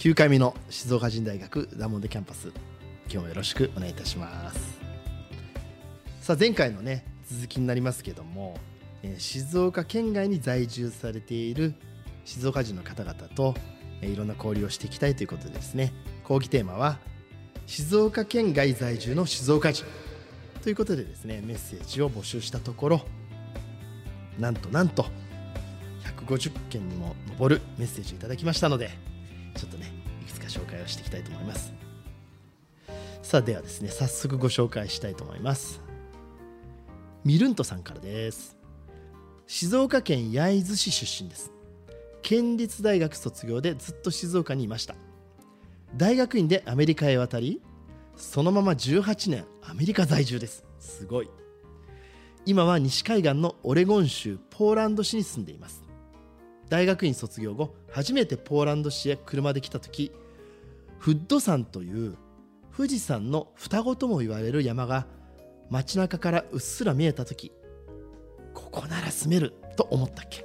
9回目の静岡人大学ダモンデキャンパス今日もよろしくお願いいたします。さあ前回のね続きになりますけども、え静岡県外に在住されている静岡人の方々と、えいろんな交流をしていきたいということでですね講義テーマは静岡県外在住の静岡人。ということでですねメッセージを募集したところなんとなんと150件にも上るメッセージをいただきましたのでちょっとね介をしていきたいと思います。さあではですね早速ご紹介したいと思います。ミルントさんからです。静岡県焼津市出身です。県立大学卒業でずっと静岡にいました。大学院でアメリカへ渡りそのまま18年アメリカ在住です。すごい。今は西海岸のオレゴン州ポーランド市に住んでいます。大学院卒業後初めてポーランド市へ車で来た時フッド山という富士山の双子とも言われる山が街中からうっすら見えた時ここなら住めると思ったっけ？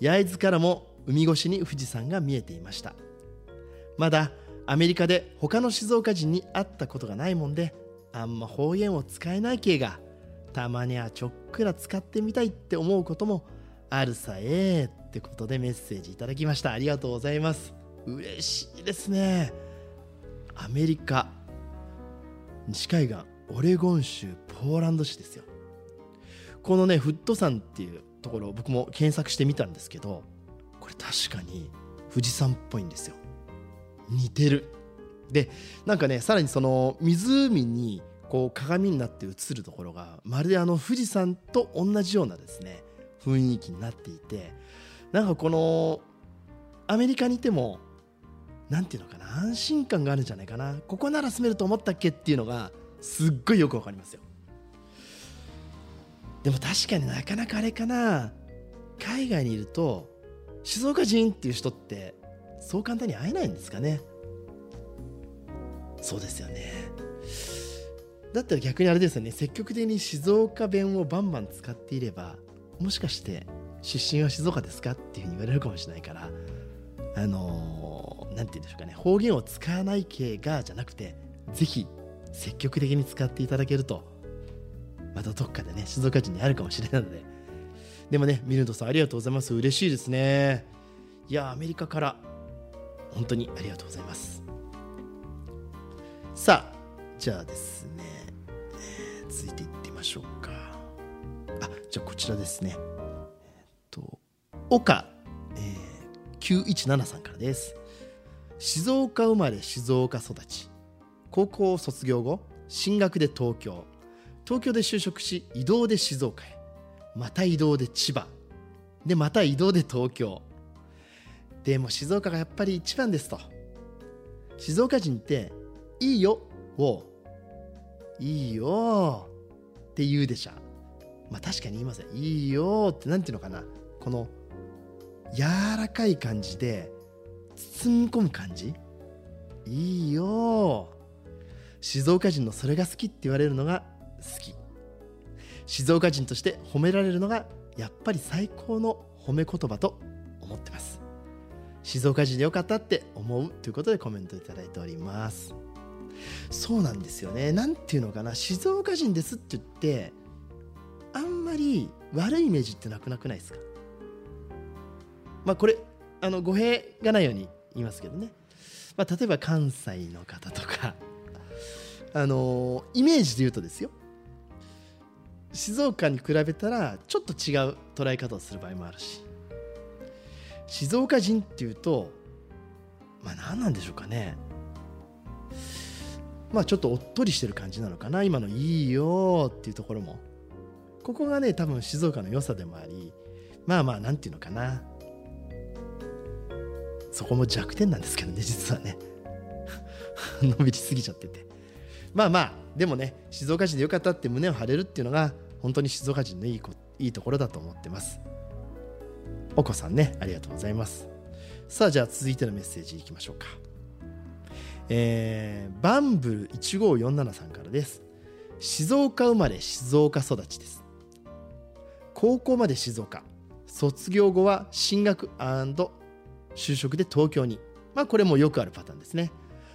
焼津からも海越しに富士山が見えていました。まだアメリカで他の静岡人に会ったことがないもんであんま方言を使えない系がたまにはちょっくら使ってみたいって思うこともあるさえってことでメッセージいただきました。ありがとうございます。嬉しいですね。アメリカ西海岸オレゴン州ポーランド市ですよ。このねフット山っていうところを僕も検索してみたんですけどこれ確かに富士山っぽいんですよ。似てる。でなんかねさらにその湖にこう鏡になって映るところがまるであの富士山と同じようなですね雰囲気になっていてなんかこのアメリカにいてもなんていうのかな安心感があるんじゃないかな。ここなら住めると思ったっけっていうのがすっごいよくわかりますよ。でも確かになかなかあれかな。海外にいると静岡人っていう人ってそう簡単に会えないんですかね。そうですよね。だったら逆にあれですよね。積極的に静岡弁をバンバン使っていればもしかして出身は静岡ですかっていうふうに言われるかもしれないからあのーなんて言うんでしょうかね。方言を使わない系がじゃなくてぜひ積極的に使っていただけるとまたどっかでね静岡人にあるかもしれないので。でもねミルドさんありがとうございます。嬉しいですね。いやアメリカから本当にありがとうございます。さあじゃあですね、えー続いていってみましょうか。あじゃあこちらですね。えっと岡、えー、917さんからです。静岡生まれ静岡育ち。高校卒業後進学で東京。東京で就職し移動で静岡へ。また移動で千葉。でまた移動で東京。でも静岡がやっぱり一番ですと。静岡人って「いいよ」を「いいよ」って言うでしょ。まあ確かに言いません「いいよ」ってなんていうのかな。この柔らかい感じで包み込む感じ？いいよ。静岡人のそれが好きって言われるのが好き。静岡人として褒められるのがやっぱり最高の褒め言葉と思ってます。静岡人でよかったって思うということでコメントいただいております。そうなんですよね。なんていうのかな。静岡人ですって言ってあんまり悪いイメージってなくなくないですか？まあこれあの語弊がないように言いますけどね、まあ、例えば関西の方とか。あのイメージで言うとですよ。静岡に比べたらちょっと違う捉え方をする場合もあるし。静岡人っていうとまあ何なんでしょうかね。まあちょっとおっとりしてる感じなのかな。今の「いいよ」っていうところも。ここがね多分静岡の良さでもありまあまあなんていうのかな。そこも弱点なんですけどね実はね。のびりすぎちゃってて。まあまあでもね静岡人でよかったって胸を張れるっていうのが本当に静岡人のいいこいいところだと思ってます。お子さんねありがとうございます。さあじゃあ続いてのメッセージいきましょうか。えー、バンブル1547さんからです。静岡生まれ静岡育ちです。高校まで静岡。卒業後は進学就職で東京に。まあこれもよくあるパターンですね。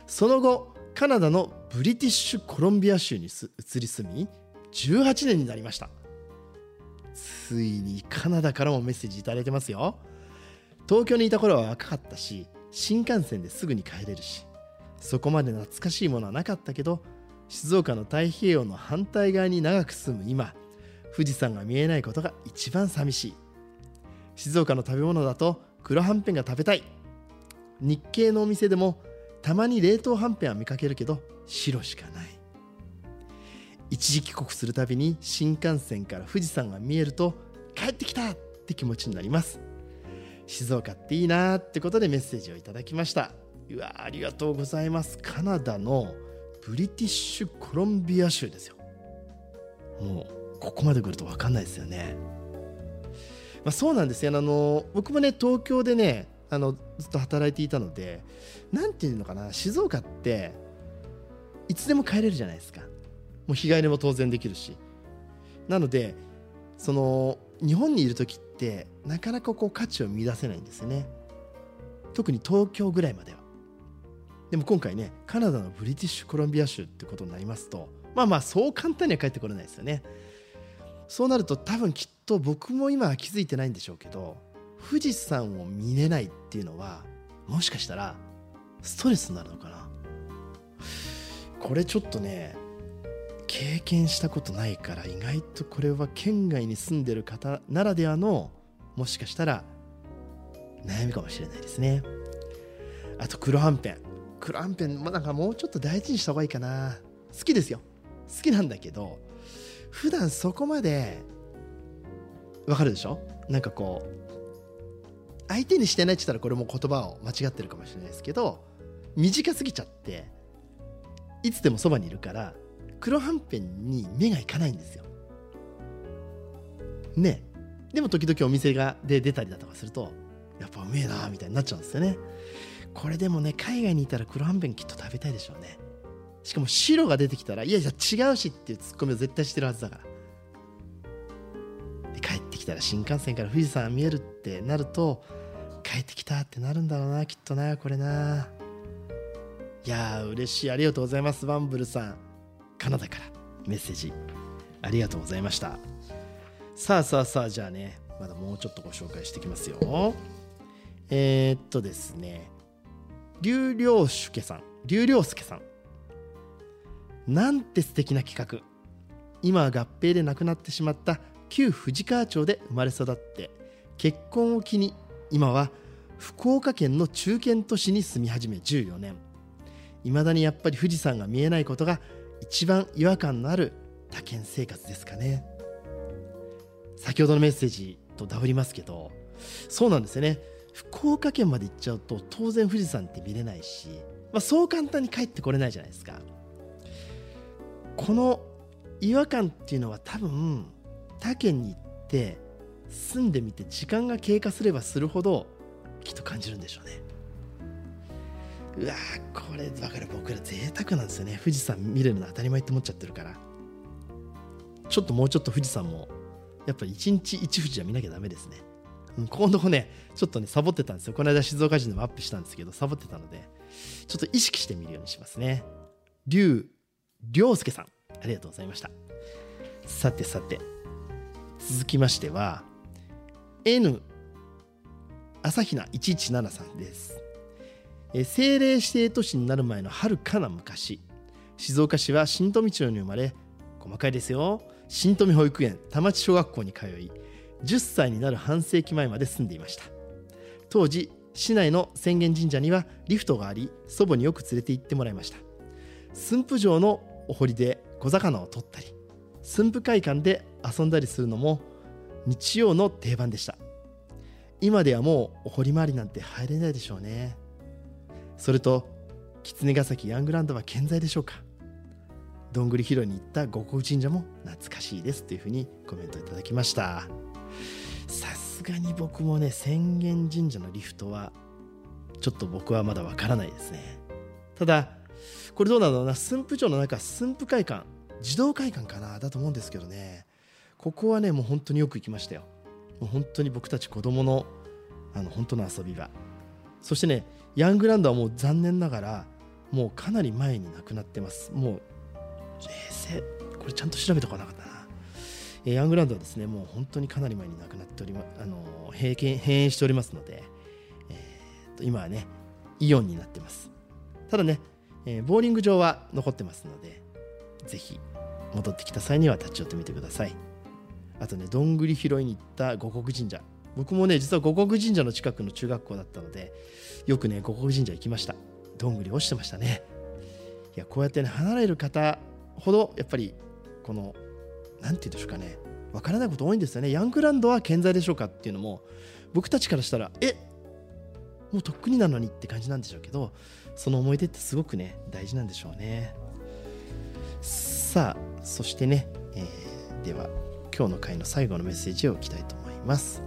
その後カナダのブリティッシュコロンビア州に移り住み18年になりました。ついにカナダからもメッセージいただいてますよ。東京にいた頃は若かったし新幹線ですぐに帰れるしそこまで懐かしいものはなかったけど静岡の太平洋の反対側に長く住む今富士山が見えないことが一番寂しい。静岡の食べ物だと黒はんぺんが食べたい。日系のお店でもたまに冷凍はんぺんは見かけるけど白しかない。一時帰国するたびに新幹線から富士山が見えると帰ってきたって気持ちになります。静岡っていいなってことでメッセージをいただきました。うわありがとうございます。カナダのブリティッシュコロンビア州ですよ。もうここまで来ると分かんないですよね、まあ、そうなんですよあの僕もね東京でねあのずっと働いていたので何ていうのかな静岡っていつでも帰れるじゃないですか。もう日帰りも当然できるし。なのでその日本にいる時ってなかなかこう価値を見出せないんですよね。特に東京ぐらいまでは。でも今回ねカナダのブリティッシュコロンビア州ってことになりますとまあまあそう簡単には帰ってこれないですよね。そうなると多分きっと僕も今は気づいてないんでしょうけど富士山を見れないっていうのはもしかしたらストレスになるのかな。これちょっとね経験したことないから意外とこれは県外に住んでる方ならではのもしかしたら悩みかもしれないですね。あと黒はんぺん。黒はんぺんもなんかもうちょっと大事にした方がいいかな。好きですよ。好きなんだけど普段そこまでわかるでしょ？なんかこう相手にしてないって言ったらこれも言葉を間違ってるかもしれないですけど短すぎちゃっていつでもそばにいるから黒はんぺんに目がいかないんですよ。ねでも時々お店がで出たりだとかするとやっぱうめえなみたいになっちゃうんですよね。これでもね海外にいたら黒はんぺんきっと食べたいでしょうね。しかも白が出てきたらいやいや違うしっていうツッコミを絶対してるはずだから。きたら新幹線から富士山見えるってなると帰ってきたってなるんだろうなきっとなこれな。いやー嬉しい。ありがとうございますバンブルさん。カナダからメッセージ。ありがとうございました。さあさあさあじゃあねまだもうちょっとご紹介していきますよ。えー、っとですね劉良介さん。劉良介さん。なんて素敵な企画。今は合併で亡くなってしまった旧富士川町で生まれ育って結婚を機に今は福岡県の中堅都市に住み始め14年。いまだにやっぱり富士山が見えないことが一番違和感のある他県生活ですかね。先ほどのメッセージとダブりますけどそうなんですよね。福岡県まで行っちゃうと当然富士山って見れないし、まあ、そう簡単に帰ってこれないじゃないですか。この違和感っていうのは多分他県に行って住んでみて時間が経過すればするほどきっと感じるんでしょうね。うわこれだから僕ら贅沢なんですよね。富士山見れるの当たり前って思っちゃってるから。ちょっともうちょっと富士山もやっぱり一日一富士は見なきゃダメですね、うん、ここのとこねちょっとねサボってたんですよ。この間静岡人でもアップしたんですけどサボってたのでちょっと意識してみるようにしますね。龍良介さん。ありがとうございました。さてさて。続きましては N 朝比奈117さんです。政令指定都市になる前のはるかな昔静岡市は新富町に生まれ細かいですよ。新富保育園田町小学校に通い10歳になる半世紀前まで住んでいました。当時市内の浅間神社にはリフトがあり祖母によく連れて行ってもらいました。駿府城のお堀で小魚を取ったり駿府会館で遊んだりするのも日曜の定番でした。今ではもうお堀回りなんて入れないでしょうね。それと狐ヶ崎ヤングランドは健在でしょうか。どんぐり拾いに行った五国神社も懐かしいですというふうにコメントいただきました。さすがに僕もね浅間神社のリフトはちょっと僕はまだわからないですね。ただこれどうなのかな？駿府城の中駿府会館児童会館かな？だと思うんですけどね。ここはねもう本当によく行きましたよ。もう本当に僕たち子供のあの本当の遊び場。そしてねヤングランドはもう残念ながらもうかなり前になくなってます。もう平成これちゃんと調べとかなかったな。えヤングランドはですねもう本当にかなり前になくなっておりまあの閉閉園しておりますので、えー、と今はねイオンになってます。ただね、えー、ボーリング場は残ってますのでぜひ戻ってきた際には立ち寄ってみてください。あとねどんぐり拾いに行った五国神社。僕もね実は五国神社の近くの中学校だったのでよくね五国神社行きました。どんぐり落ちてましたね。いやこうやってね離れる方ほどやっぱりこの何て言うんでしょうかね。わからないこと多いんですよね。ヤングランドは健在でしょうかっていうのも僕たちからしたらえもうとっくになのにって感じなんでしょうけどその思い出ってすごくね大事なんでしょうね。さあそしてね、えー、では今日の回の最後のメッセージをいきたいと思います。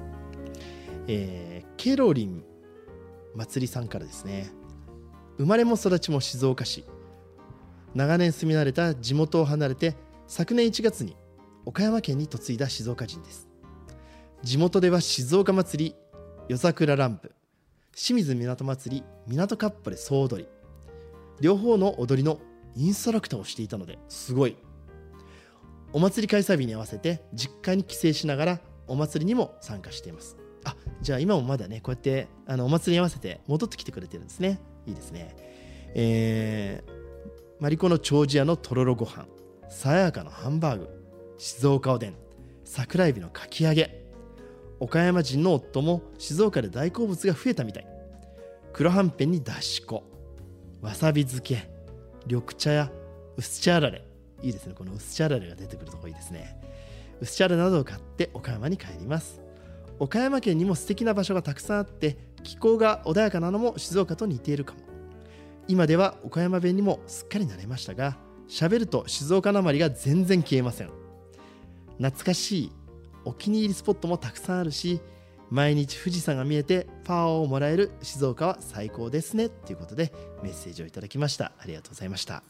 えー、ケロリン祭りさんからですね。生まれも育ちも静岡市。長年住み慣れた地元を離れて昨年1月に岡山県に嫁いだ静岡人です。地元では静岡祭り夜桜ランプ清水港祭り港かっぱで総踊り。両方の踊りのインストラクターをしていたのですごい。お祭り開催日に合わせて実家に帰省しながらお祭りにも参加しています。あじゃあ今もまだねこうやってあのお祭りに合わせて戻ってきてくれてるんですね。いいですね。えー、マリコの長寿屋のとろろご飯さやかのハンバーグ静岡おでん桜えびのかき揚げ岡山人の夫も静岡で大好物が増えたみたい。黒はんぺんにだし粉わさび漬け緑茶や薄茶あられ。いいですね。この薄茶あられが出てくるとこいいですね。薄茶あられなどを買って岡山に帰ります。岡山県にも素敵な場所がたくさんあって気候が穏やかなのも静岡と似ているかも。今では岡山弁にもすっかり慣れましたが喋ると静岡なまりが全然消えません。懐かしいお気に入りスポットもたくさんあるし毎日富士山が見えてパワーをもらえる静岡は最高ですねということでメッセージをいただきました。ありがとうございました。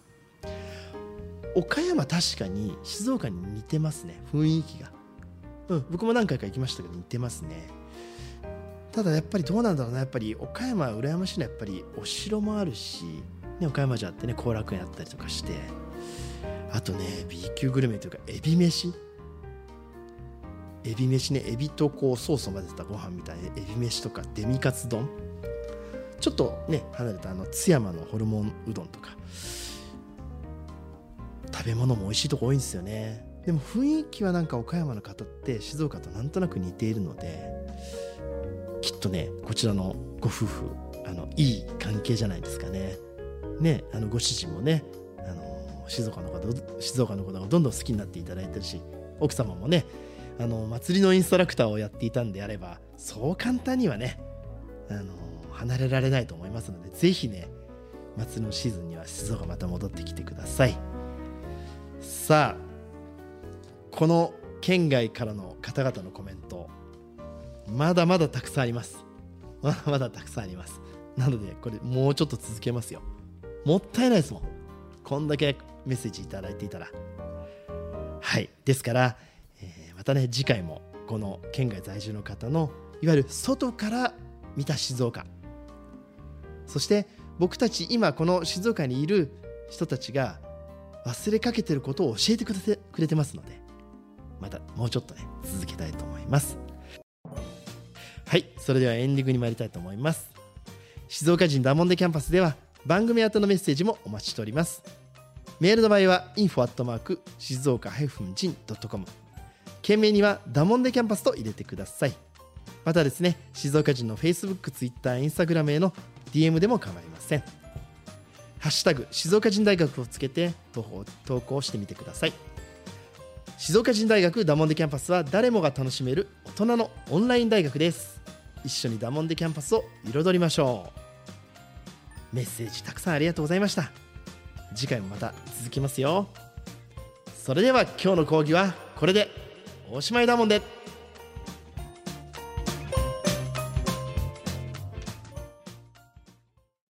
岡山確かに静岡に似てますね。雰囲気が。うん僕も何回か行きましたけど似てますね。ただやっぱりどうなんだろうな。やっぱり岡山は羨ましいのはやっぱりお城もあるし、ね、岡山城ってね後楽園あったりとかして。あとね B 級グルメというかエビ飯。エビ飯ねエビとこうソースを混ぜたご飯みたいなエビ飯とかデミカツ丼。ちょっとね離れたあの津山のホルモンうどんとか。食べ物も美味しいとこ多いんですよね。でも雰囲気はなんか岡山の方って静岡となんとなく似ているのできっとねこちらのご夫婦あのいい関係じゃないですかね。ねあのご主人もねあの静岡の方静岡のことがどんどん好きになっていただいてるし奥様もねあの祭りのインストラクターをやっていたんであればそう簡単にはねあの離れられないと思いますのでぜひね祭りのシーズンには静岡また戻ってきてください。さあこの県外からの方々のコメントまだまだたくさんあります。まだまだたくさんあります。なのでこれもうちょっと続けますよ。もったいないですもん。こんだけメッセージいただいていたら。はい。ですから、またね次回もこの県外在住の方のいわゆる外から見た静岡。そして僕たち今この静岡にいる人たちが忘れかけてることを教えてくれてくれてますのでまたもうちょっとね続けたいと思います。はいそれではエンディングに参りたいと思います。静岡人ダモンデキャンパスでは番組宛のメッセージもお待ちしております。メールの場合は info@ 静岡 -jin.com 件名にはダモンデキャンパスと入れてください。またですね静岡人の Facebook、Twitter、Instagram への DM でも構いません。ハッシュタグ静岡人大学をつけて投稿してみてください。静岡人大学ダモンデキャンパスは誰もが楽しめる大人のオンライン大学です。一緒にダモンデキャンパスを彩りましょう。メッセージたくさんありがとうございました。次回もまた続きますよ。それでは今日の講義はこれで。おしまいだもんで。